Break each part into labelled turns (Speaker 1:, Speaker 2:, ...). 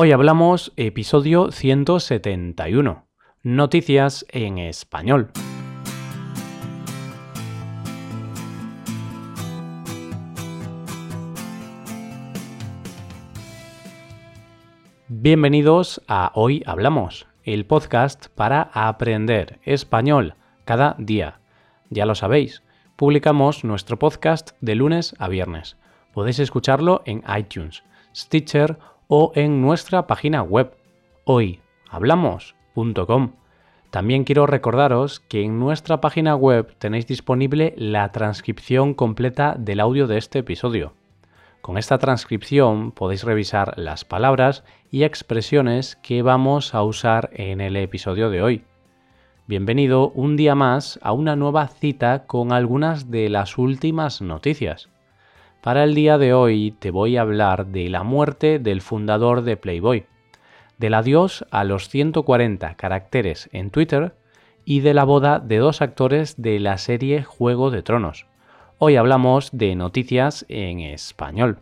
Speaker 1: Hoy hablamos episodio 171, Noticias en español. Bienvenidos a Hoy Hablamos, el podcast para aprender español cada día. Ya lo sabéis, publicamos nuestro podcast de lunes a viernes. Podéis escucharlo en iTunes, Stitcher o en nuestra página web hoyhablamos.com. También quiero recordaros que en nuestra página web tenéis disponible la transcripción completa del audio de este episodio. Con esta transcripción podéis revisar las palabras y expresiones que vamos a usar en el episodio de hoy. Bienvenido un día más a una nueva cita con algunas de las últimas noticias. Para el día de hoy te voy a hablar de la muerte del fundador de Playboy, del adiós a los 140 caracteres en Twitter y de la boda de dos actores de la serie Juego de Tronos. Hoy hablamos de noticias en español.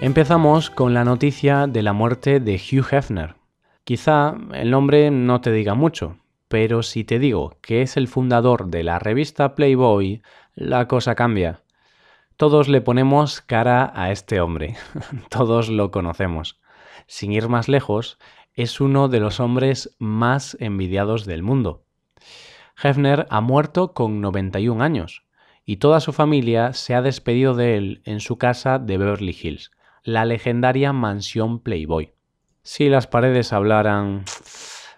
Speaker 1: Empezamos con la noticia de la muerte de Hugh Hefner, Quizá el nombre no te diga mucho, pero si te digo que es el fundador de la revista Playboy, la cosa cambia. Todos le ponemos cara a este hombre, todos lo conocemos. Sin ir más lejos, es uno de los hombres más envidiados del mundo. Hefner ha muerto con 91 años y toda su familia se ha despedido de él en su casa de Beverly Hills, la legendaria mansión Playboy. Si las paredes hablaran,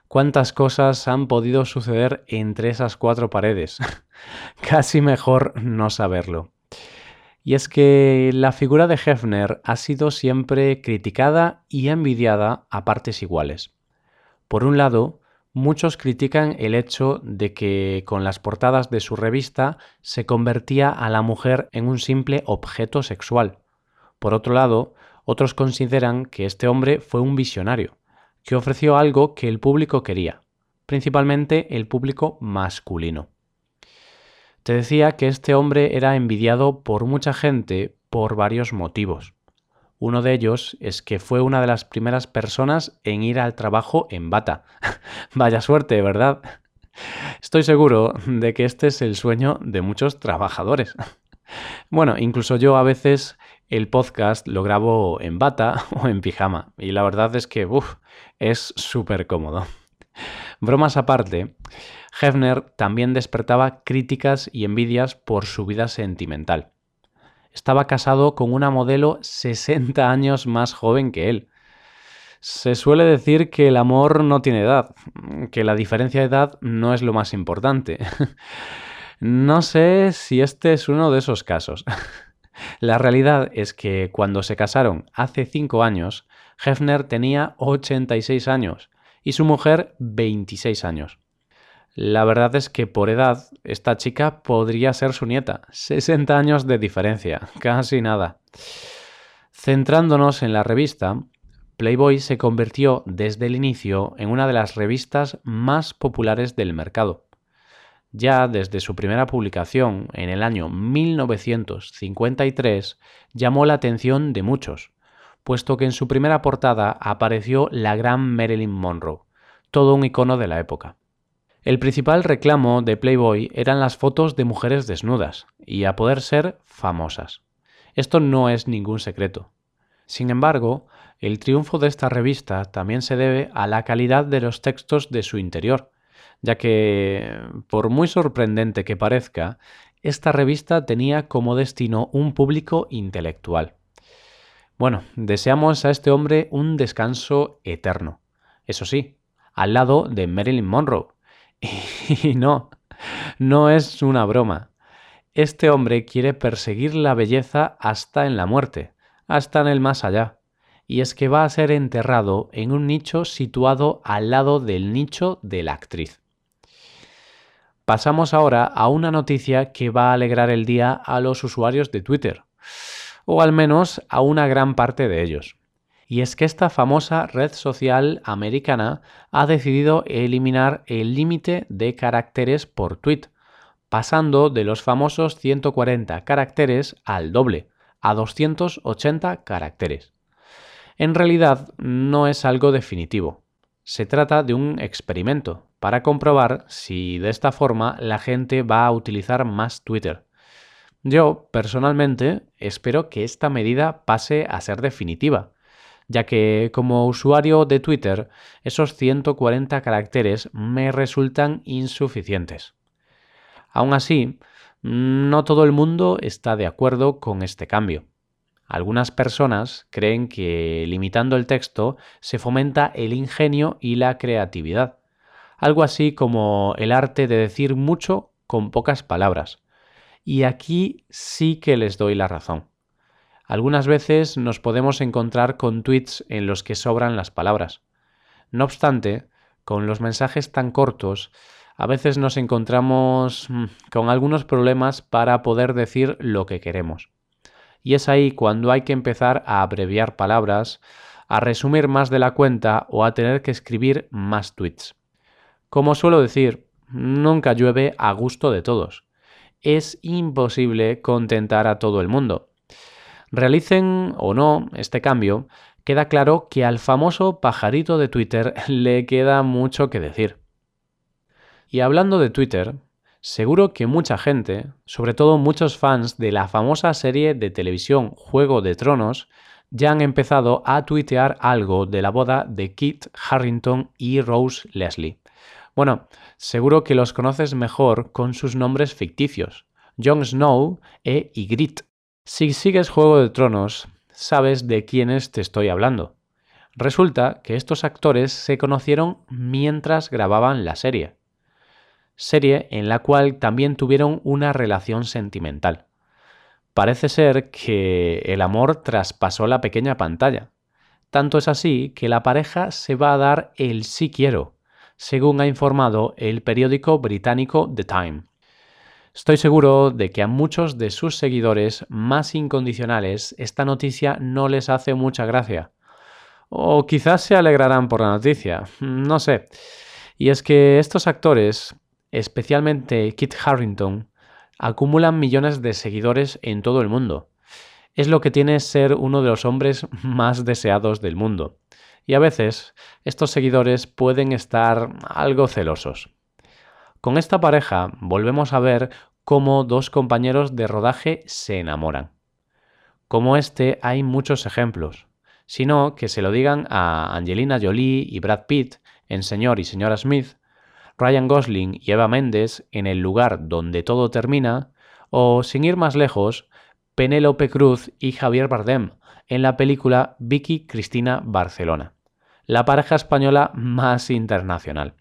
Speaker 1: ¿cuántas cosas han podido suceder entre esas cuatro paredes? Casi mejor no saberlo. Y es que la figura de Hefner ha sido siempre criticada y envidiada a partes iguales. Por un lado, muchos critican el hecho de que con las portadas de su revista se convertía a la mujer en un simple objeto sexual. Por otro lado, otros consideran que este hombre fue un visionario, que ofreció algo que el público quería, principalmente el público masculino. Te decía que este hombre era envidiado por mucha gente por varios motivos. Uno de ellos es que fue una de las primeras personas en ir al trabajo en bata. Vaya suerte, ¿verdad? Estoy seguro de que este es el sueño de muchos trabajadores. Bueno, incluso yo a veces el podcast lo grabo en bata o en pijama y la verdad es que es súper cómodo. Bromas aparte, Hefner también despertaba críticas y envidias por su vida sentimental. Estaba casado con una modelo 60 años más joven que él. Se suele decir que el amor no tiene edad, que la diferencia de edad no es lo más importante. no sé si este es uno de esos casos. La realidad es que cuando se casaron hace cinco años, Hefner tenía 86 años y su mujer 26 años. La verdad es que por edad esta chica podría ser su nieta, 60 años de diferencia, casi nada. Centrándonos en la revista, Playboy se convirtió desde el inicio en una de las revistas más populares del mercado. Ya desde su primera publicación en el año 1953 llamó la atención de muchos, puesto que en su primera portada apareció la gran Marilyn Monroe, todo un icono de la época. El principal reclamo de Playboy eran las fotos de mujeres desnudas, y a poder ser famosas. Esto no es ningún secreto. Sin embargo, el triunfo de esta revista también se debe a la calidad de los textos de su interior, ya que, por muy sorprendente que parezca, esta revista tenía como destino un público intelectual. Bueno, deseamos a este hombre un descanso eterno. Eso sí, al lado de Marilyn Monroe. Y no, no es una broma. Este hombre quiere perseguir la belleza hasta en la muerte, hasta en el más allá. Y es que va a ser enterrado en un nicho situado al lado del nicho de la actriz. Pasamos ahora a una noticia que va a alegrar el día a los usuarios de Twitter, o al menos a una gran parte de ellos. Y es que esta famosa red social americana ha decidido eliminar el límite de caracteres por tweet, pasando de los famosos 140 caracteres al doble, a 280 caracteres. En realidad no es algo definitivo. Se trata de un experimento para comprobar si de esta forma la gente va a utilizar más Twitter. Yo, personalmente, espero que esta medida pase a ser definitiva, ya que como usuario de Twitter, esos 140 caracteres me resultan insuficientes. Aún así, no todo el mundo está de acuerdo con este cambio. Algunas personas creen que limitando el texto se fomenta el ingenio y la creatividad, algo así como el arte de decir mucho con pocas palabras. Y aquí sí que les doy la razón. Algunas veces nos podemos encontrar con tweets en los que sobran las palabras. No obstante, con los mensajes tan cortos, a veces nos encontramos mm, con algunos problemas para poder decir lo que queremos. Y es ahí cuando hay que empezar a abreviar palabras, a resumir más de la cuenta o a tener que escribir más tweets. Como suelo decir, nunca llueve a gusto de todos. Es imposible contentar a todo el mundo. Realicen o no este cambio, queda claro que al famoso pajarito de Twitter le queda mucho que decir. Y hablando de Twitter, seguro que mucha gente, sobre todo muchos fans de la famosa serie de televisión Juego de Tronos, ya han empezado a tuitear algo de la boda de Kit Harrington y Rose Leslie. Bueno, seguro que los conoces mejor con sus nombres ficticios, Jon Snow e Ygritte. Si sigues Juego de Tronos, sabes de quiénes te estoy hablando. Resulta que estos actores se conocieron mientras grababan la serie. Serie en la cual también tuvieron una relación sentimental. Parece ser que el amor traspasó la pequeña pantalla. Tanto es así que la pareja se va a dar el sí quiero, según ha informado el periódico británico The Time. Estoy seguro de que a muchos de sus seguidores más incondicionales esta noticia no les hace mucha gracia. O quizás se alegrarán por la noticia, no sé. Y es que estos actores, especialmente Kit Harrington, acumulan millones de seguidores en todo el mundo. Es lo que tiene ser uno de los hombres más deseados del mundo. Y a veces estos seguidores pueden estar algo celosos. Con esta pareja volvemos a ver cómo dos compañeros de rodaje se enamoran. Como este hay muchos ejemplos, sino que se lo digan a Angelina Jolie y Brad Pitt en Señor y Señora Smith, Ryan Gosling y Eva Méndez en El lugar donde todo termina, o sin ir más lejos, Penélope Cruz y Javier Bardem en la película Vicky Cristina Barcelona, la pareja española más internacional.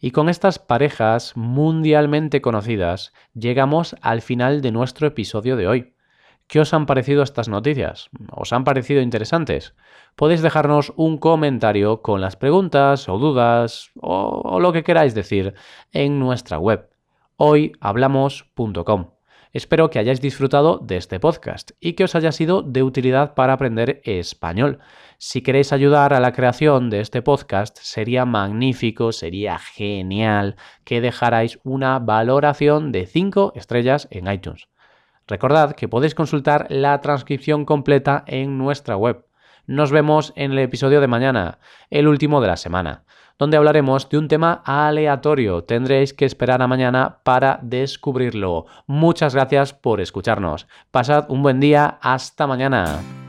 Speaker 1: Y con estas parejas mundialmente conocidas llegamos al final de nuestro episodio de hoy. ¿Qué os han parecido estas noticias? ¿Os han parecido interesantes? Podéis dejarnos un comentario con las preguntas o dudas o, lo que queráis decir en nuestra web hoyhablamos.com. Espero que hayáis disfrutado de este podcast y que os haya sido de utilidad para aprender español. Si queréis ayudar a la creación de este podcast, sería magnífico, sería genial que dejarais una valoración de 5 estrellas en iTunes. Recordad que podéis consultar la transcripción completa en nuestra web. Nos vemos en el episodio de mañana, el último de la semana donde hablaremos de un tema aleatorio. Tendréis que esperar a mañana para descubrirlo. Muchas gracias por escucharnos. Pasad un buen día. Hasta mañana.